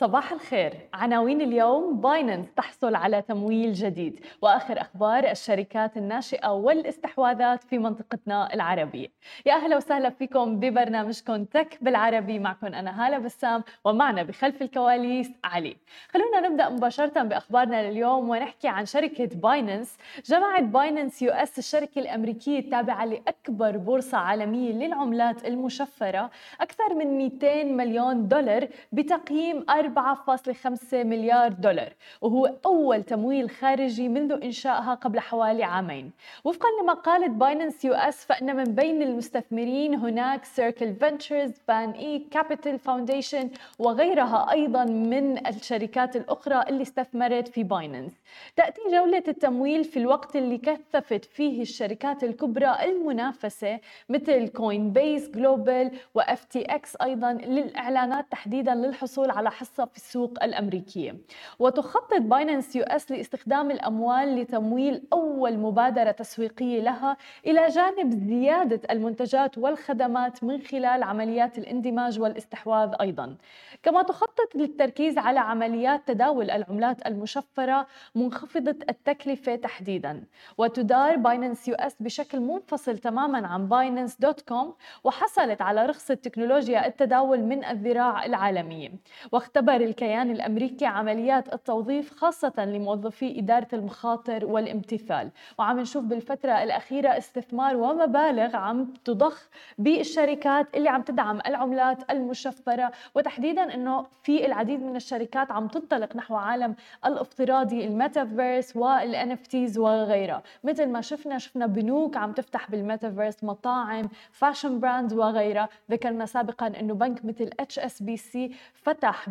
صباح الخير. عناوين اليوم Binance تحصل على تمويل جديد. وآخر أخبار الشركات الناشئة والاستحواذات في منطقتنا العربية. يا أهلا وسهلا فيكم ببرنامجكم Tech بالعربي. معكم أنا هالة بسام ومعنا بخلف الكواليس علي. خلونا نبدأ مباشرة بأخبارنا لليوم ونحكي عن شركة Binance جمعت Binance US الشركة الأمريكية التابعة لأكبر بورصة عالمية للعملات المشفرة أكثر من 200 مليون دولار بتقييم 4.5 مليار دولار وهو أول تمويل خارجي منذ إنشائها قبل حوالي عامين. وفقا لما قالت Binance US فإن من بين المستثمرين هناك Circle Ventures VanEck Capital Foundation وغيرها أيضا من الشركات الأخرى اللي استثمرت في Binance تأتي جولة التمويل في الوقت اللي كثفت فيه الشركات الكبرى المنافسة مثل Coinbase Global و FTX أيضا للإعلانات تحديدا للحصول على حصة في السوق الأمريكية. وتخطط Binance US لاستخدام الأموال لتمويل أول مبادرة تسويقية لها إلى جانب زيادة المنتجات والخدمات من خلال عمليات الاندماج والاستحواذ أيضا. كما تخطط للتركيز على عمليات تداول العملات المشفرة منخفضة التكلفة تحديدا. وتدار Binance US بشكل منفصل تماما عن Binance dot com وحصلت على رخصة تكنولوجيا التداول من الذراع العالمية. واختبر الكيان الأمريكي عمليات التوظيف خاصة لموظفي إدارة المخاطر والامتثال. وعم نشوف بالفترة الأخيرة استثمار ومبالغ عم تضخ بالشركات اللي عم تدعم العملات المشفرة. وتحديدا أنه في العديد من الشركات عم تنطلق نحو عالم الافتراضي الميتافيرس وال NFTs وغيرها. مثل ما شفنا شفنا بنوك عم تفتح بالميتافيرس مطاعم fashion brands وغيرها. ذكرنا سابقا إنه بنك مثل HSBC فتح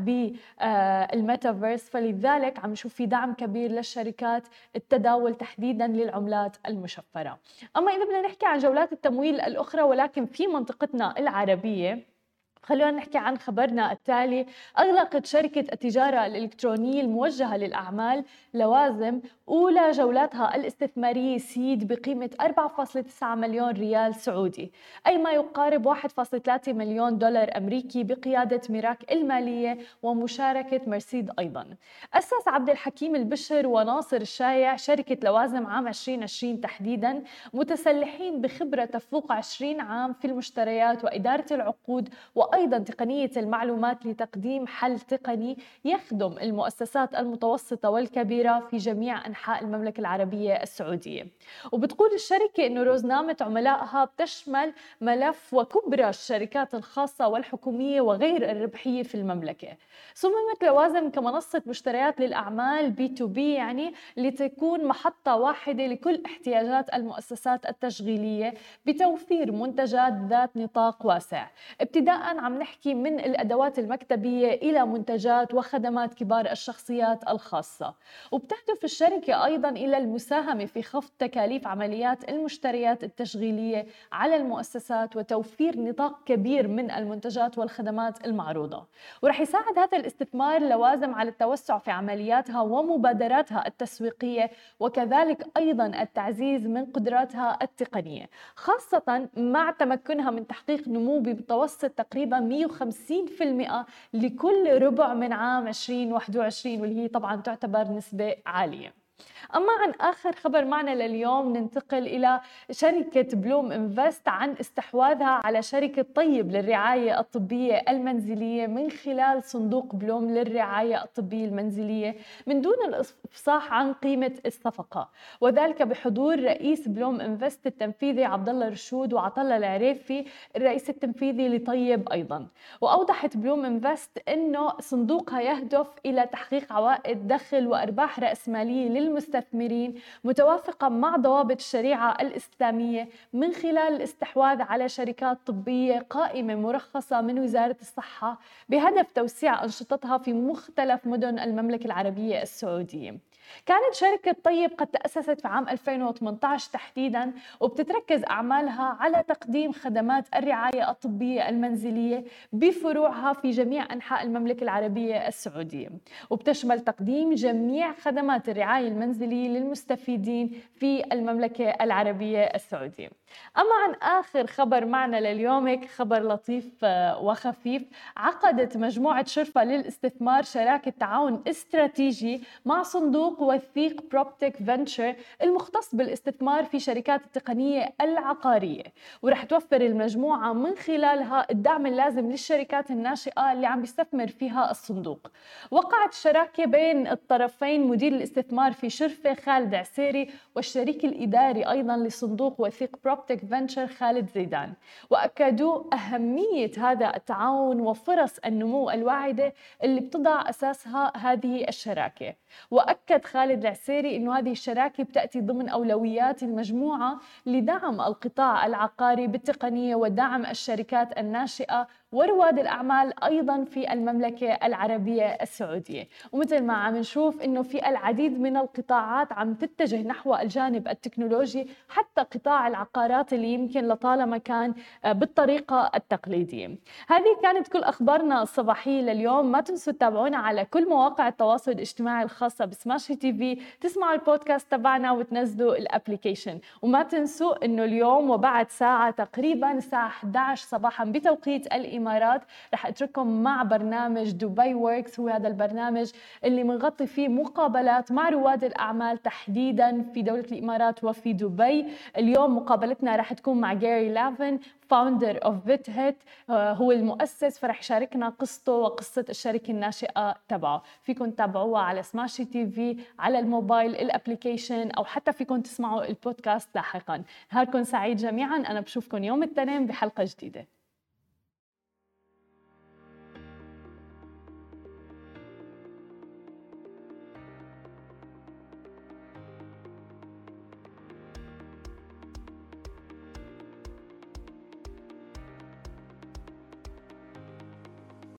بالميتافيرس فلذلك عم نشوف في دعم كبير للشركات التداول تحديدا للعملات المشفرة. أما إذا بدنا نحكي عن جولات التمويل الأخرى ولكن في منطقتنا العربية خلونا نحكي عن خبرنا التالي. أغلقت شركة التجارة الإلكترونية الموجهة للأعمال لوازم أولى جولاتها الاستثمارية سيد بقيمة 4.9 مليون ريال سعودي أي ما يقارب 1.3 مليون دولار أمريكي بقيادة ميراك المالية ومشاركة مرسيد أيضا. أسس عبد الحكيم البشر وناصر الشايع شركة لوازم عام 2020 تحديدا متسلحين بخبرة تفوق 20 عام في المشتريات وإدارة العقود وأيضا تقنية المعلومات لتقديم حل تقني يخدم المؤسسات المتوسطة والكبيرة في جميع أنحاء المملكة العربية السعودية. وبتقول الشركة أنه روزنامة عملائها بتشمل ملف وكبرى الشركات الخاصة والحكومية وغير الربحية في المملكة. صممت لوازم كمنصة مشتريات للأعمال B2B يعني لتكون محطة واحدة لكل احتياجات المؤسسات التشغيلية بتوفير منتجات ذات نطاق واسع. ابتداء عم نحكي من الأدوات المكتبية إلى منتجات وخدمات كبار الشخصيات الخاصة. وبتهدف الشركة أيضا إلى المساهمة في خفض تكاليف عمليات المشتريات التشغيلية على المؤسسات وتوفير نطاق كبير من المنتجات والخدمات المعروضة. ورح يساعد هذا الاستثمار لوازم على التوسع في عملياتها ومبادراتها التسويقية وكذلك أيضا التعزيز من قدراتها التقنية خاصة مع تمكنها من تحقيق نمو بمتوسط تقريبا 150% لكل ربع من عام 2021 واللي هي طبعا تعتبر نسبة عالية. أما عن آخر خبر معنا لليوم ننتقل إلى شركة بلوم إنفست عن استحواذها على شركة طيب للرعاية الطبية المنزلية من خلال صندوق بلوم للرعاية الطبية المنزلية من دون الإفصاح عن قيمة الصفقة. وذلك بحضور رئيس بلوم إنفست التنفيذي عبد الله رشود وعطلة العريفي الرئيس التنفيذي لطيب أيضا. وأوضحت بلوم إنفست أنه صندوقها يهدف إلى تحقيق عوائد دخل وأرباح رأسمالية للمستثمرين متوافقة مع ضوابط الشريعة الإسلامية من خلال الاستحواذ على شركات طبية قائمة مرخصة من وزارة الصحة بهدف توسيع أنشطتها في مختلف مدن المملكة العربية السعودية. كانت شركة طيب قد تأسست في عام 2018 تحديدا وبتتركز أعمالها على تقديم خدمات الرعاية الطبية المنزلية بفروعها في جميع أنحاء المملكة العربية السعودية. وبتشمل تقديم جميع خدمات الرعاية المنزلية للمستفيدين في المملكة العربية السعودية. أما عن آخر خبر معنا لليوم هيك خبر لطيف آه، وخفيف. عقدت مجموعة شرفة للاستثمار شراكة تعاون استراتيجي مع صندوق وثيق بروبتك فنتشر المختص بالاستثمار في شركات التقنية العقارية. ورح توفر المجموعة من خلالها الدعم اللازم للشركات الناشئة اللي عم بيستثمر فيها الصندوق. وقعت الشراكة بين الطرفين مدير الاستثمار في شرفة خالد عسيري والشريك الإداري أيضا لصندوق وثيق بروبتك فنتشر خالد زيدان. وأكدوا أهمية هذا التعاون وفرص النمو الواعدة اللي بتضع أساسها هذه الشراكة. وأكد خالد العسيري أنه هذه الشراكة بتأتي ضمن أولويات المجموعة لدعم القطاع العقاري بالتقنية ودعم الشركات الناشئة ورواد الأعمال أيضا في المملكة العربية السعودية. ومثل ما عم نشوف أنه في العديد من القطاعات عم تتجه نحو الجانب التكنولوجي حتى قطاع العقارات اللي يمكن لطالما كان آه، بالطريقة التقليدية. هذه كانت كل أخبارنا الصباحية لليوم. ما تنسوا تتابعونا على كل مواقع التواصل الاجتماعي الخاصة ب Smashi TV. تسمعوا البودكاست تبعنا وتنزلوا ال application. وما تنسوا أنه اليوم وبعد ساعة تقريبا الساعة 11 صباحا بتوقيت الإيمان الإمارات. رح أترككم مع برنامج Dubai Works هو هذا البرنامج اللي بنغطي فيه مقابلات مع رواد الأعمال تحديدا في دولة الإمارات وفي دبي. اليوم مقابلتنا رح تكون مع Gary Lavin founder of VitHit هو المؤسس فرح يشاركنا قصته وقصة الشركة الناشئة تبعه. فيكم تتابعوها على Smashi TV على الموبايل ال application أو حتى فيكم تسمعوا البودكاست لاحقا. نهاركم سعيد جميعا. أنا بشوفكم يوم الاثنين بحلقة جديدة.